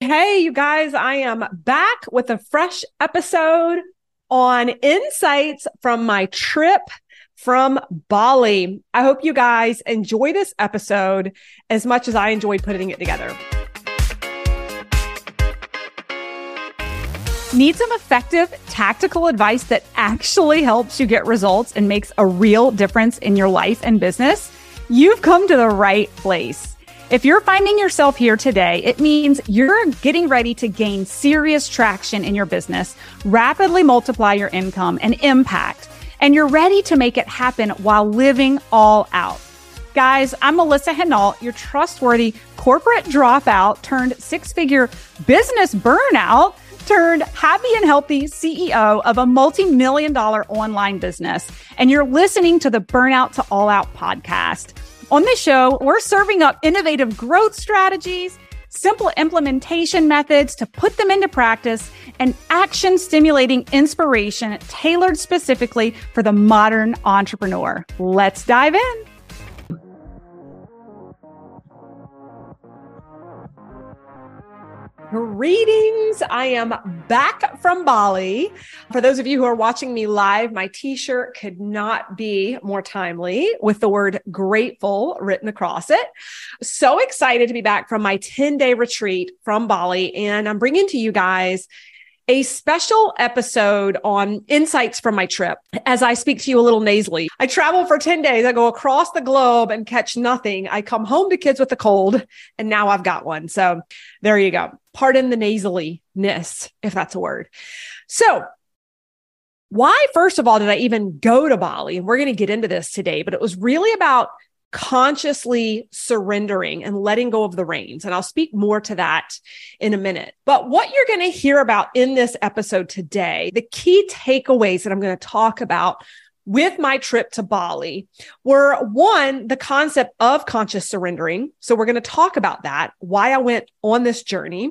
Hey, you guys, I am back with a fresh episode on insights from my trip from Bali. I hope you guys enjoy this episode as much as I enjoyed putting it together. Need some effective tactical advice that actually helps you get results and makes a real difference in your life and business? You've come to the right place. If you're finding yourself here today, it means you're getting ready to gain serious traction in your business, rapidly multiply your income and impact, and you're ready to make it happen while living all out. Guys, I'm Melissa Henault, your trustworthy corporate dropout turned six figure business burnout turned happy and healthy CEO of a multi million dollar online business. And you're listening to the Burnout to All Out podcast. On this show, we're serving up innovative growth strategies, simple implementation methods to put them into practice, and action stimulating inspiration tailored specifically for the modern entrepreneur. Let's dive in. Greetings. I am back from Bali. For those of you who are watching me live, my t shirt could not be more timely with the word grateful written across it. So excited to be back from my 10 day retreat from Bali. And I'm bringing to you guys a special episode on insights from my trip as I speak to you a little nasally. I travel for 10 days. I go across the globe and catch nothing. I come home to kids with a cold and now I've got one. So there you go. Pardon the nasaliness, if that's a word. So why, first of all, did I even go to Bali? And we're going to get into this today, but it was really about consciously surrendering and letting go of the reins. And I'll speak more to that in a minute. But what you're going to hear about in this episode today, the key takeaways that I'm going to talk about with my trip to Bali were one, the concept of conscious surrendering. So we're going to talk about that, why I went on this journey.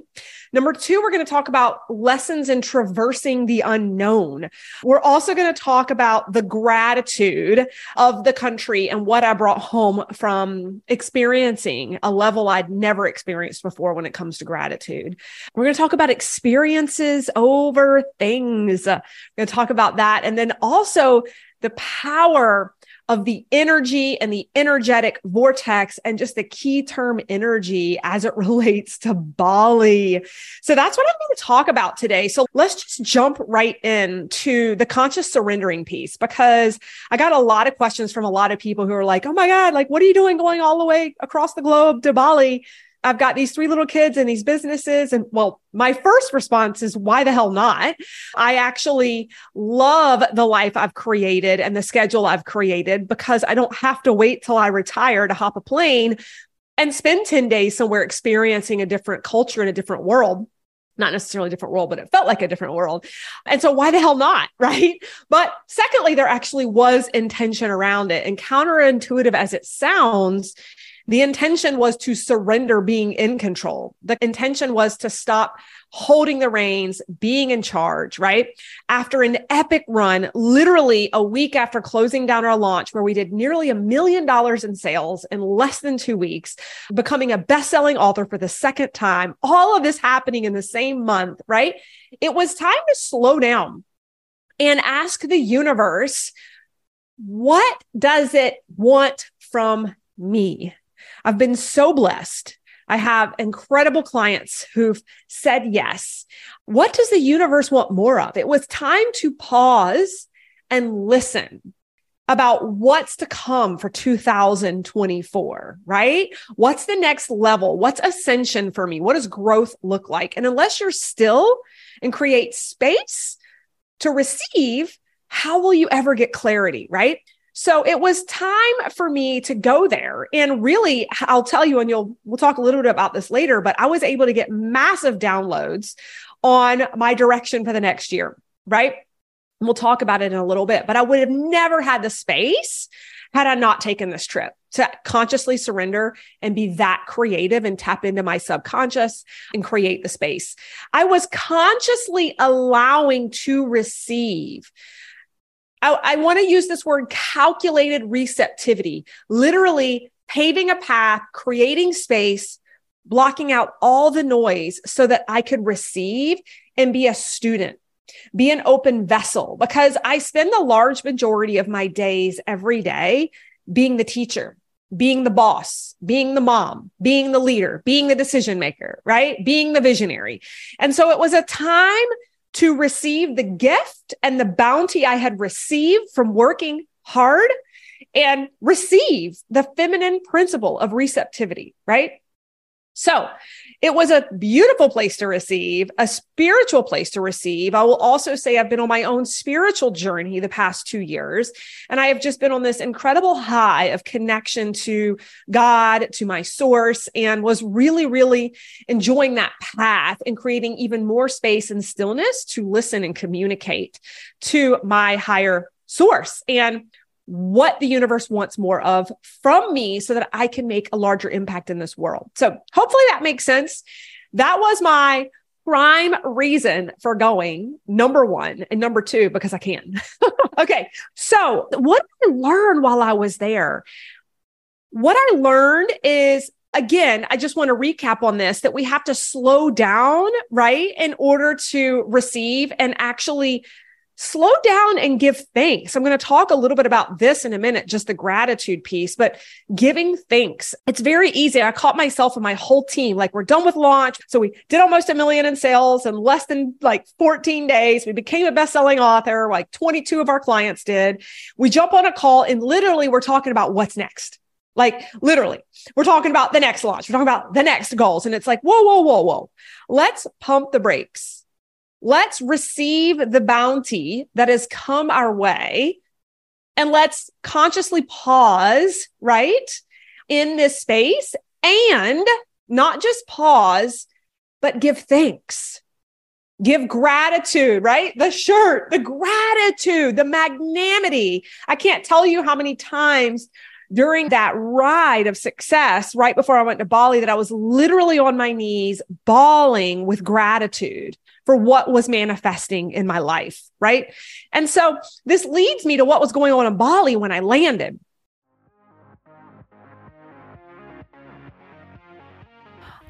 Number two, we're going to talk about lessons in traversing the unknown. We're also going to talk about the gratitude of the country and what I brought home from experiencing a level I'd never experienced before when it comes to gratitude. We're going to talk about experiences over things. We're going to talk about that. And then also the power of the energy and the energetic vortex and just the key term energy as it relates to Bali. So that's what I'm going to talk about today. So let's just jump right into the conscious surrendering piece because I got a lot of questions from a lot of people who are like, Oh my God, like, what are you doing going all the way across the globe to Bali? I've got these three little kids and these businesses. And well, my first response is why the hell not? I actually love the life I've created and the schedule I've created because I don't have to wait till I retire to hop a plane and spend 10 days somewhere experiencing a different culture in a different world not necessarily a different world, but it felt like a different world. And so why the hell not? Right. But secondly, there actually was intention around it. And counterintuitive as it sounds, the intention was to surrender being in control. The intention was to stop holding the reins, being in charge, right? After an epic run, literally a week after closing down our launch, where we did nearly a million dollars in sales in less than two weeks, becoming a best selling author for the second time, all of this happening in the same month, right? It was time to slow down and ask the universe, what does it want from me? I've been so blessed. I have incredible clients who've said yes. What does the universe want more of? It was time to pause and listen about what's to come for 2024, right? What's the next level? What's ascension for me? What does growth look like? And unless you're still and create space to receive, how will you ever get clarity, right? So it was time for me to go there. And really, I'll tell you, and you'll, we'll talk a little bit about this later, but I was able to get massive downloads on my direction for the next year, right? we'll talk about it in a little bit, but I would have never had the space had I not taken this trip to consciously surrender and be that creative and tap into my subconscious and create the space. I was consciously allowing to receive I, I want to use this word calculated receptivity, literally paving a path, creating space blocking out all the noise so that I could receive and be a student, be an open vessel, because I spend the large majority of my days every day being the teacher, being the boss, being the mom, being the leader, being the decision maker, right? Being the visionary. And so it was a time to receive the gift and the bounty I had received from working hard and receive the feminine principle of receptivity, right? So it was a beautiful place to receive, a spiritual place to receive. I will also say I've been on my own spiritual journey the past two years, and I have just been on this incredible high of connection to God, to my source, and was really, really enjoying that path and creating even more space and stillness to listen and communicate to my higher source. And what the universe wants more of from me so that I can make a larger impact in this world. So hopefully that makes sense. That was my prime reason for going number one and number two because I can. okay. So what did I learn while I was there? What I learned is again, I just want to recap on this that we have to slow down, right, in order to receive and actually slow down and give thanks. I'm going to talk a little bit about this in a minute, just the gratitude piece, but giving thanks. It's very easy. I caught myself and my whole team, like we're done with launch. So we did almost a million in sales in less than like 14 days. We became a best-selling author. Like 22 of our clients did. We jump on a call and literally we're talking about what's next. Like literally, we're talking about the next launch. We're talking about the next goals. And it's like, whoa, whoa, whoa, whoa. Let's pump the brakes let's receive the bounty that has come our way and let's consciously pause, right, in this space and not just pause, but give thanks. Give gratitude, right? The shirt, the gratitude, the magnanimity. I can't tell you how many times during that ride of success, right before I went to Bali, that I was literally on my knees, bawling with gratitude for what was manifesting in my life. Right. And so this leads me to what was going on in Bali when I landed.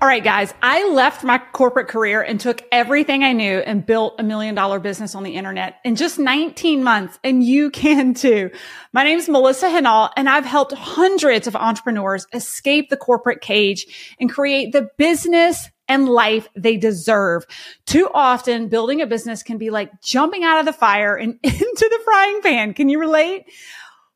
All right, guys, I left my corporate career and took everything I knew and built a million dollar business on the internet in just 19 months. And you can too. My name is Melissa Henault and I've helped hundreds of entrepreneurs escape the corporate cage and create the business and life they deserve. Too often building a business can be like jumping out of the fire and into the frying pan. Can you relate?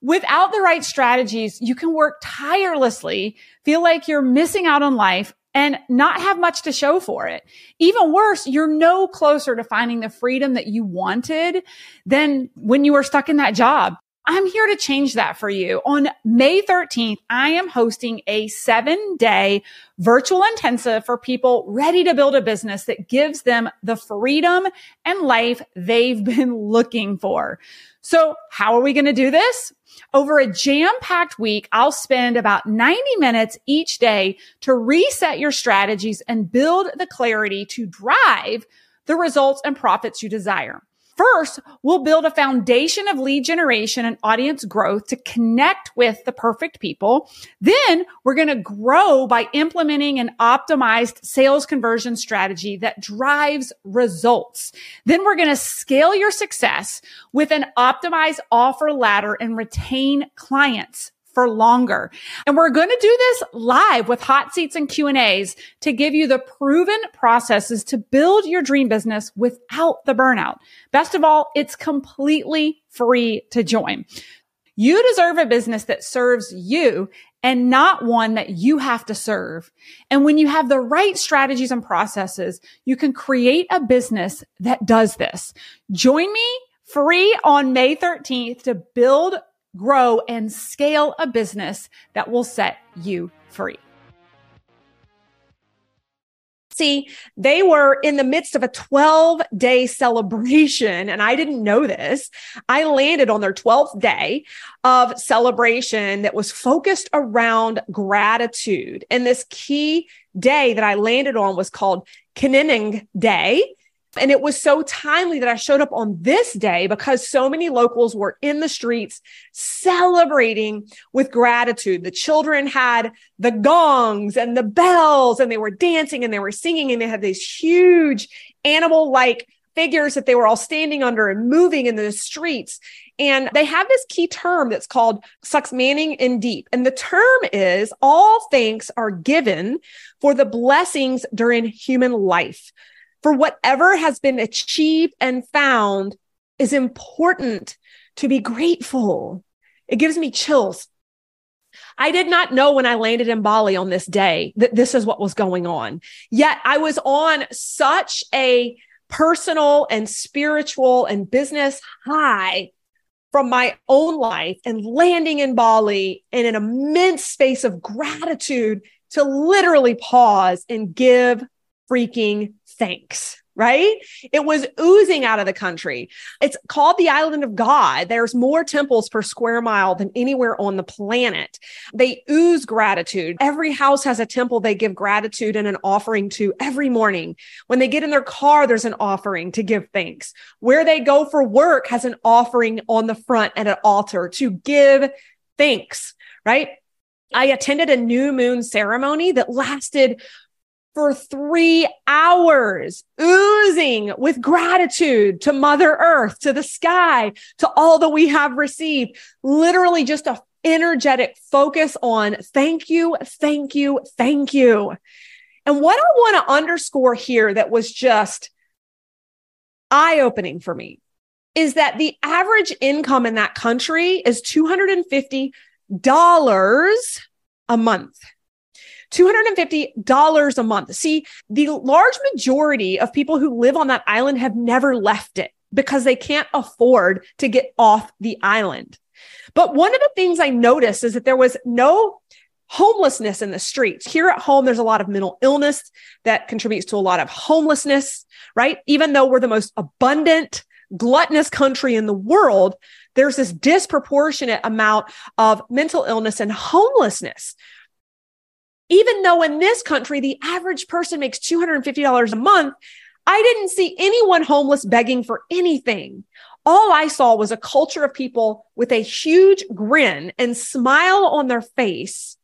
Without the right strategies, you can work tirelessly, feel like you're missing out on life and not have much to show for it. Even worse, you're no closer to finding the freedom that you wanted than when you were stuck in that job. I'm here to change that for you. On May 13th, I am hosting a seven day virtual intensive for people ready to build a business that gives them the freedom and life they've been looking for. So how are we going to do this? Over a jam packed week, I'll spend about 90 minutes each day to reset your strategies and build the clarity to drive the results and profits you desire. First, we'll build a foundation of lead generation and audience growth to connect with the perfect people. Then we're going to grow by implementing an optimized sales conversion strategy that drives results. Then we're going to scale your success with an optimized offer ladder and retain clients for longer. And we're going to do this live with hot seats and Q and A's to give you the proven processes to build your dream business without the burnout. Best of all, it's completely free to join. You deserve a business that serves you and not one that you have to serve. And when you have the right strategies and processes, you can create a business that does this. Join me free on May 13th to build grow, and scale a business that will set you free. See, they were in the midst of a 12 day celebration, and I didn't know this. I landed on their 12th day of celebration that was focused around gratitude. And this key day that I landed on was called Kuningan Day And it was so timely that I showed up on this day because so many locals were in the streets celebrating with gratitude. The children had the gongs and the bells and they were dancing and they were singing and they had these huge animal like figures that they were all standing under and moving in the streets. And they have this key term that's called sucks manning in deep. And the term is all thanks are given for the blessings during human life. For whatever has been achieved and found is important to be grateful. It gives me chills. I did not know when I landed in Bali on this day that this is what was going on. Yet I was on such a personal and spiritual and business high from my own life and landing in Bali in an immense space of gratitude to literally pause and give freaking thanks right? It was oozing out of the country. It's called the island of God. There's more temples per square mile than anywhere on the planet. They ooze gratitude. Every house has a temple they give gratitude and an offering to every morning. When they get in their car, there's an offering to give thanks. Where they go for work has an offering on the front at an altar to give thanks, right? I attended a new moon ceremony that lasted for three hours, oozing with gratitude to Mother Earth, to the sky, to all that we have received. Literally just a energetic focus on thank you, thank you, thank you. And what I want to underscore here that was just eye opening for me is that the average income in that country is $250 a month. $250 a month. See, the large majority of people who live on that island have never left it because they can't afford to get off the island. But one of the things I noticed is that there was no homelessness in the streets. Here at home, there's a lot of mental illness that contributes to a lot of homelessness, right? Even though we're the most abundant, gluttonous country in the world, there's this disproportionate amount of mental illness and homelessness even though in this country, the average person makes $250 a month, I didn't see anyone homeless begging for anything. All I saw was a culture of people with a huge grin and smile on their face,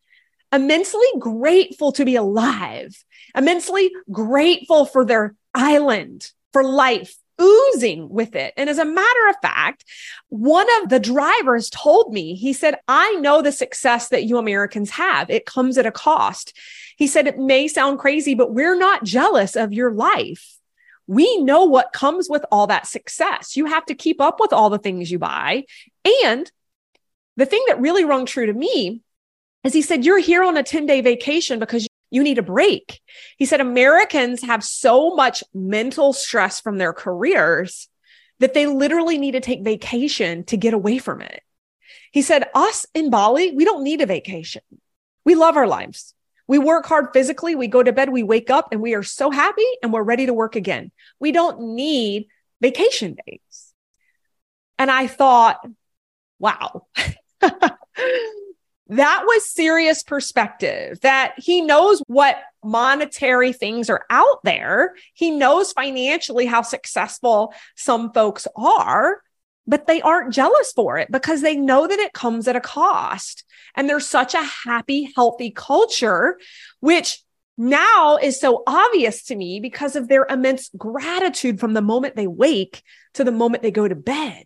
immensely grateful to be alive, immensely grateful for their island, for life, oozing with it. And as a matter of fact, one of the drivers told me, he said, I know the success that you Americans have. It comes at a cost. He said, it may sound crazy, but we're not jealous of your life. We know what comes with all that success. You have to keep up with all the things you buy. And the thing that really rung true to me is he said, You're here on a 10 day vacation because you need a break. He said Americans have so much mental stress from their careers that they literally need to take vacation to get away from it. He said, Us in Bali, we don't need a vacation. We love our lives. We work hard physically. We go to bed, we wake up, and we are so happy and we're ready to work again. We don't need vacation days. And I thought, wow. that was serious perspective that he knows what monetary things are out there. He knows financially how successful some folks are, but they aren't jealous for it because they know that it comes at a cost. And there's such a happy, healthy culture, which now is so obvious to me because of their immense gratitude from the moment they wake to the moment they go to bed,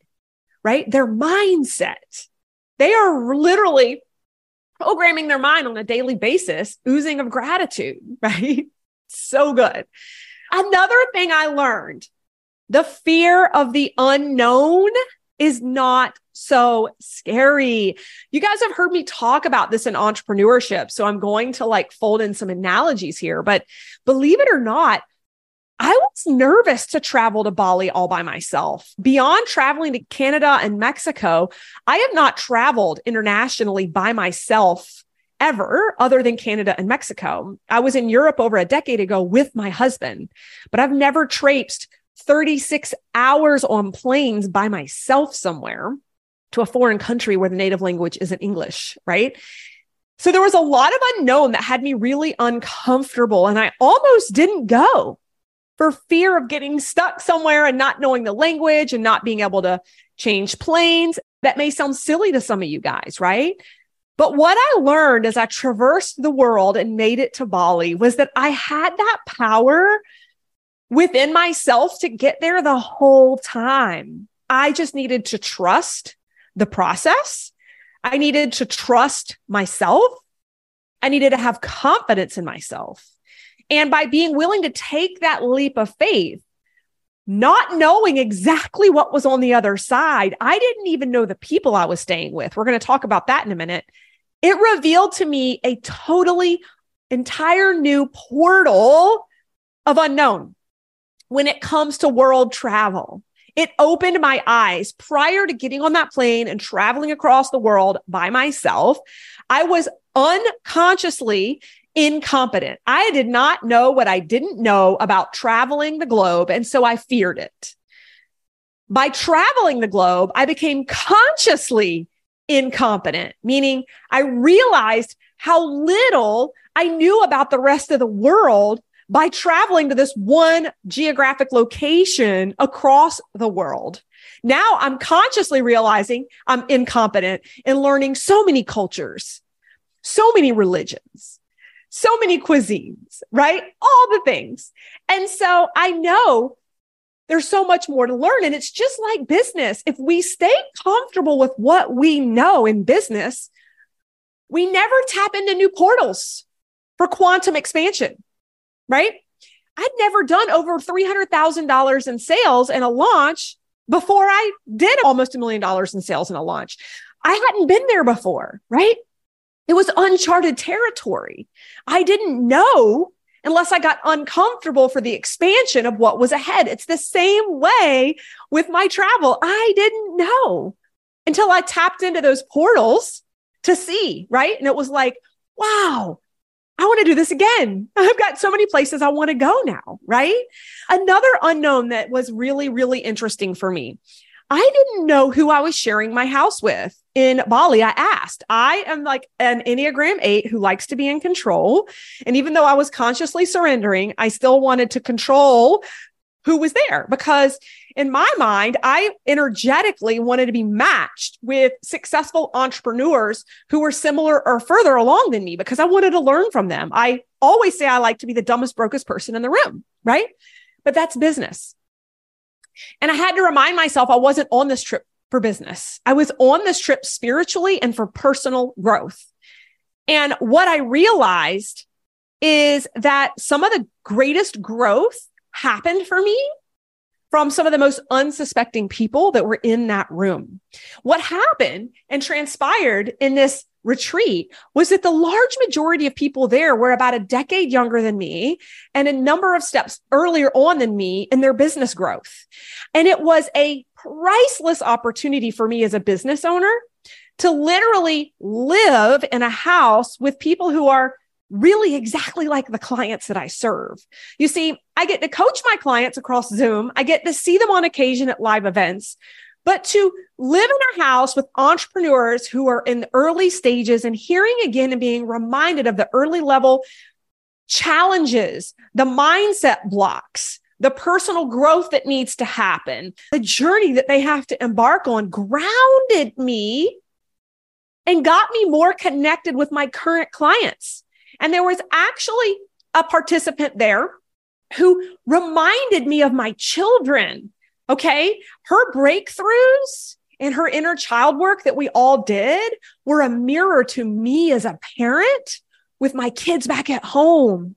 right? Their mindset. They are literally programming their mind on a daily basis, oozing of gratitude, right? So good. Another thing I learned the fear of the unknown is not so scary. You guys have heard me talk about this in entrepreneurship. So I'm going to like fold in some analogies here, but believe it or not, I was nervous to travel to Bali all by myself. Beyond traveling to Canada and Mexico, I have not traveled internationally by myself ever other than Canada and Mexico. I was in Europe over a decade ago with my husband, but I've never traipsed 36 hours on planes by myself somewhere to a foreign country where the native language isn't English, right? So there was a lot of unknown that had me really uncomfortable and I almost didn't go. For fear of getting stuck somewhere and not knowing the language and not being able to change planes. That may sound silly to some of you guys, right? But what I learned as I traversed the world and made it to Bali was that I had that power within myself to get there the whole time. I just needed to trust the process. I needed to trust myself. I needed to have confidence in myself. And by being willing to take that leap of faith, not knowing exactly what was on the other side, I didn't even know the people I was staying with. We're going to talk about that in a minute. It revealed to me a totally entire new portal of unknown when it comes to world travel. It opened my eyes prior to getting on that plane and traveling across the world by myself. I was unconsciously incompetent. I did not know what I didn't know about traveling the globe. And so I feared it. By traveling the globe, I became consciously incompetent, meaning I realized how little I knew about the rest of the world by traveling to this one geographic location across the world. Now I'm consciously realizing I'm incompetent in learning so many cultures, so many religions, so many cuisines, right? All the things. And so I know there's so much more to learn. And it's just like business. If we stay comfortable with what we know in business, we never tap into new portals for quantum expansion, right? I'd never done over $300,000 in sales in a launch before I did almost a million dollars in sales in a launch. I hadn't been there before, right? It was uncharted territory. I didn't know unless I got uncomfortable for the expansion of what was ahead. It's the same way with my travel. I didn't know until I tapped into those portals to see, right? And it was like, wow, I want to do this again. I've got so many places I want to go now, right? Another unknown that was really, really interesting for me I didn't know who I was sharing my house with in Bali. I asked. I am like an Enneagram 8 who likes to be in control. And even though I was consciously surrendering, I still wanted to control who was there because in my mind, I energetically wanted to be matched with successful entrepreneurs who were similar or further along than me because I wanted to learn from them. I always say I like to be the dumbest, brokest person in the room, right? But that's business. And I had to remind myself I wasn't on this trip for business. I was on this trip spiritually and for personal growth. And what I realized is that some of the greatest growth happened for me from some of the most unsuspecting people that were in that room. What happened and transpired in this retreat was that the large majority of people there were about a decade younger than me and a number of steps earlier on than me in their business growth. And it was a priceless opportunity for me as a business owner to literally live in a house with people who are really exactly like the clients that I serve. You see, I get to coach my clients across Zoom. I get to see them on occasion at live events, but to live in a house with entrepreneurs who are in the early stages and hearing again and being reminded of the early level challenges, the mindset blocks, the personal growth that needs to happen, the journey that they have to embark on grounded me and got me more connected with my current clients. And there was actually a participant there who reminded me of my children. Okay. Her breakthroughs and her inner child work that we all did were a mirror to me as a parent with my kids back at home.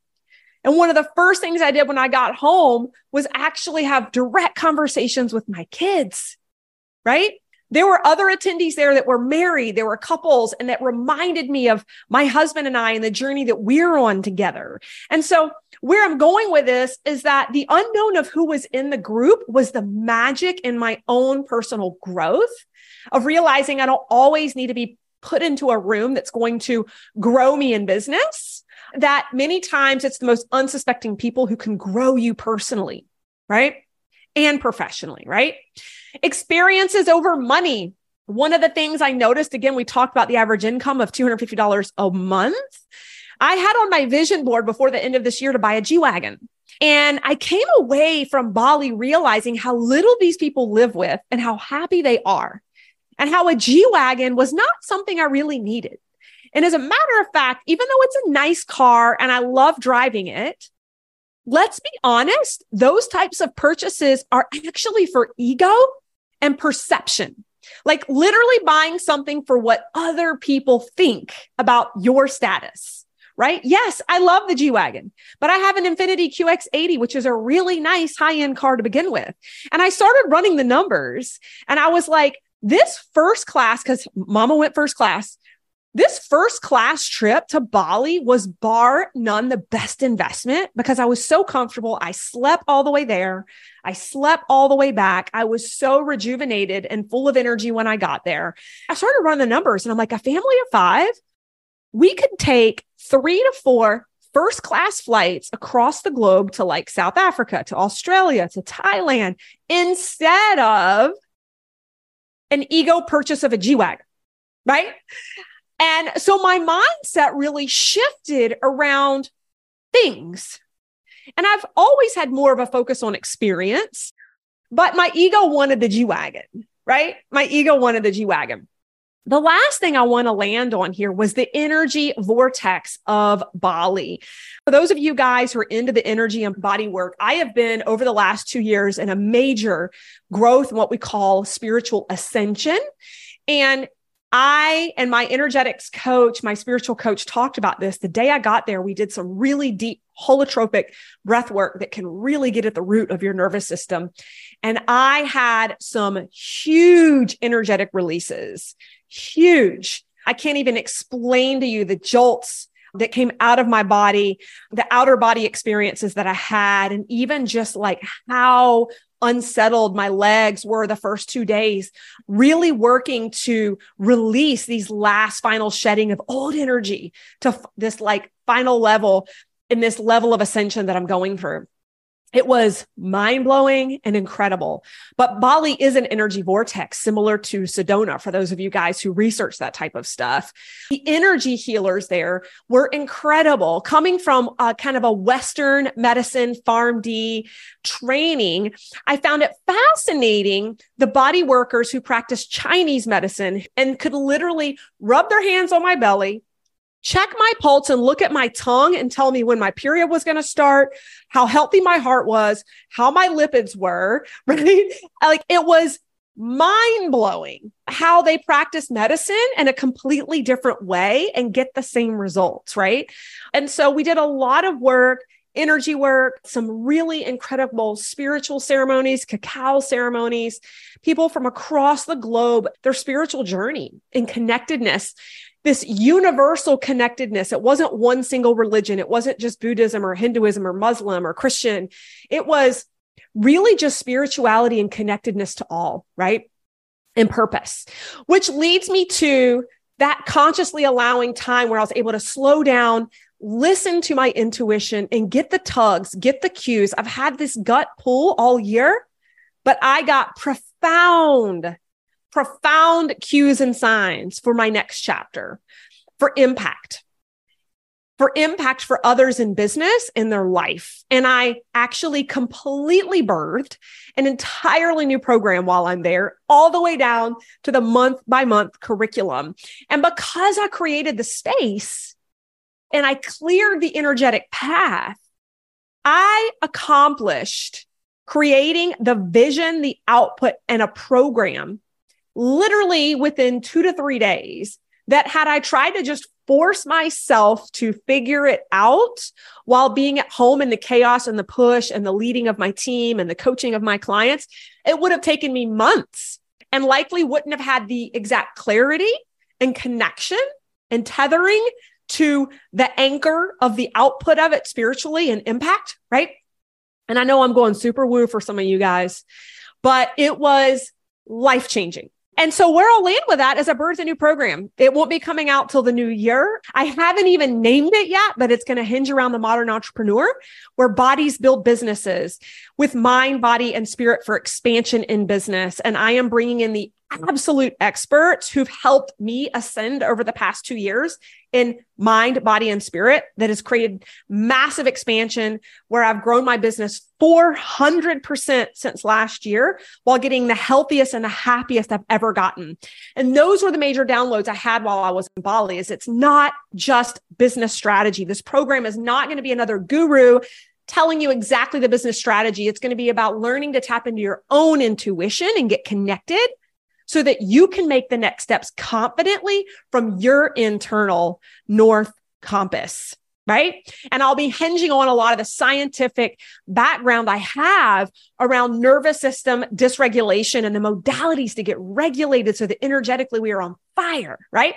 And one of the first things I did when I got home was actually have direct conversations with my kids, right? There were other attendees there that were married. There were couples and that reminded me of my husband and I and the journey that we're on together. And so where I'm going with this is that the unknown of who was in the group was the magic in my own personal growth of realizing I don't always need to be put into a room that's going to grow me in business that many times it's the most unsuspecting people who can grow you personally, right? And professionally, right? Experiences over money. One of the things I noticed, again, we talked about the average income of $250 a month. I had on my vision board before the end of this year to buy a G Wagon. And I came away from Bali realizing how little these people live with and how happy they are, and how a G Wagon was not something I really needed. And as a matter of fact, even though it's a nice car and I love driving it, let's be honest, those types of purchases are actually for ego and perception. Like literally buying something for what other people think about your status, right? Yes, I love the G Wagon, but I have an Infiniti QX80, which is a really nice high end car to begin with. And I started running the numbers and I was like, this first class, because mama went first class, this first class trip to Bali was bar none the best investment because I was so comfortable. I slept all the way there. I slept all the way back. I was so rejuvenated and full of energy when I got there. I started running the numbers and I'm like, a family of five, we could take three to four first class flights across the globe to like South Africa, to Australia, to Thailand instead of an ego purchase of a G Wagon, right? And so my mindset really shifted around things. And I've always had more of a focus on experience, but my ego wanted the G Wagon, right? My ego wanted the G Wagon. The last thing I want to land on here was the energy vortex of Bali. For those of you guys who are into the energy and body work, I have been over the last two years in a major growth in what we call spiritual ascension. And I and my energetics coach, my spiritual coach talked about this. The day I got there, we did some really deep holotropic breath work that can really get at the root of your nervous system. And I had some huge energetic releases, huge. I can't even explain to you the jolts that came out of my body, the outer body experiences that I had, and even just like how unsettled my legs were the first two days, really working to release these last final shedding of old energy to f- this like final level in this level of ascension that I'm going through. It was mind blowing and incredible. But Bali is an energy vortex similar to Sedona for those of you guys who research that type of stuff. The energy healers there were incredible coming from a kind of a Western medicine PharmD training. I found it fascinating the body workers who practice Chinese medicine and could literally rub their hands on my belly, check my pulse and look at my tongue and tell me when my period was going to start, how healthy my heart was, how my lipids were, right? Like it was mind blowing how they practice medicine in a completely different way and get the same results, right? And so we did a lot of work energy work, some really incredible spiritual ceremonies, cacao ceremonies, people from across the globe, their spiritual journey and connectedness this universal connectedness. It wasn't one single religion. It wasn't just Buddhism or Hinduism or Muslim or Christian. It was really just spirituality and connectedness to all, right? And purpose, which leads me to that consciously allowing time where I was able to slow down, listen to my intuition and get the tugs, get the cues. I've had this gut pull all year, but I got profound profound cues and signs for my next chapter for impact, for impact for others in business in their life. And I actually completely birthed an entirely new program while I'm there, all the way down to the month by month curriculum. And because I created the space and I cleared the energetic path, I accomplished creating the vision, the output, and a program literally within two to three days that had I tried to just force myself to figure it out while being at home in the chaos and the push and the leading of my team and the coaching of my clients, it would have taken me months and likely wouldn't have had the exact clarity and connection and tethering to the anchor of the output of it spiritually and impact, right? And I know I'm going super woo for some of you guys, but it was life changing. And so where I'll land with that is a birth a new program. It won't be coming out till the new year. I haven't even named it yet, but it's going to hinge around the modern entrepreneur where bodies build businesses with mind, body, and spirit for expansion in business. And I am bringing in the absolute experts who've helped me ascend over the past two years in mind, body, and spirit that has created massive expansion where I've grown my business 400% since last year while getting the healthiest and the happiest I've ever gotten. And those were the major downloads I had while I was in Bali is it's not just business strategy. This program is not going to be another guru telling you exactly the business strategy. It's going to be about learning to tap into your own intuition and get connected so that you can make the next steps confidently from your internal North compass. Right. And I'll be hinging on a lot of the scientific background I have around nervous system dysregulation and the modalities to get regulated so that energetically we are on fire. Right.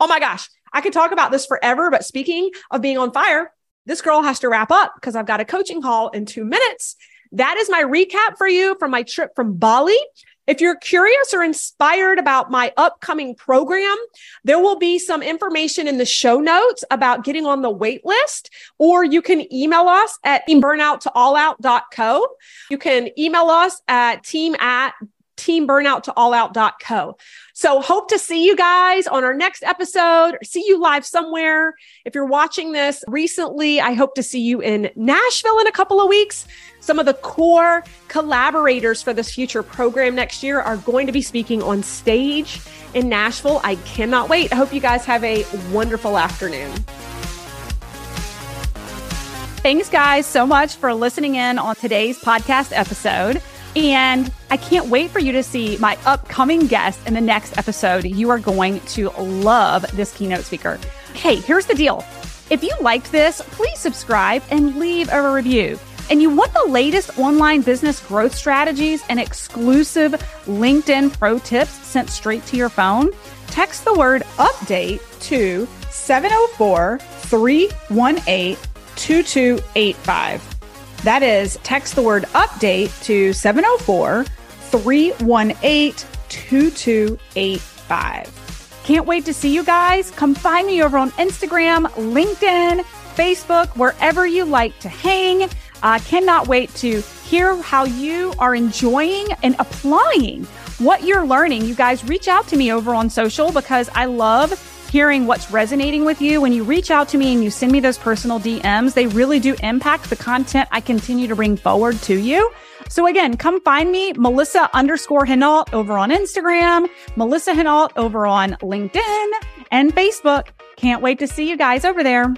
Oh my gosh. I could talk about this forever. But speaking of being on fire, this girl has to wrap up because I've got a coaching call in two minutes. That is my recap for you from my trip from Bali. If you're curious or inspired about my upcoming program, there will be some information in the show notes about getting on the wait list, or you can email us at burnout to allout.co. You can email us at team at teamburnout to allout.co. So hope to see you guys on our next episode see you live somewhere. If you're watching this recently, I hope to see you in Nashville in a couple of weeks. Some of the core collaborators for this future program next year are going to be speaking on stage in Nashville. I cannot wait. I hope you guys have a wonderful afternoon. Thanks, guys, so much for listening in on today's podcast episode. And I can't wait for you to see my upcoming guest in the next episode. You are going to love this keynote speaker. Hey, here's the deal. If you liked this, please subscribe and leave a review. And you want the latest online business growth strategies and exclusive LinkedIn pro tips sent straight to your phone? Text the word update to 704 318 2285. That is, text the word update to 704 318 2285. Can't wait to see you guys. Come find me over on Instagram, LinkedIn, Facebook, wherever you like to hang. I cannot wait to hear how you are enjoying and applying what you're learning. You guys reach out to me over on social because I love hearing what's resonating with you, when you reach out to me and you send me those personal DMs, they really do impact the content I continue to bring forward to you. So again, come find me, Melissa underscore Henault over on Instagram, Melissa Henault over on LinkedIn and Facebook. Can't wait to see you guys over there.